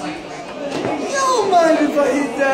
don't mind if I eat that.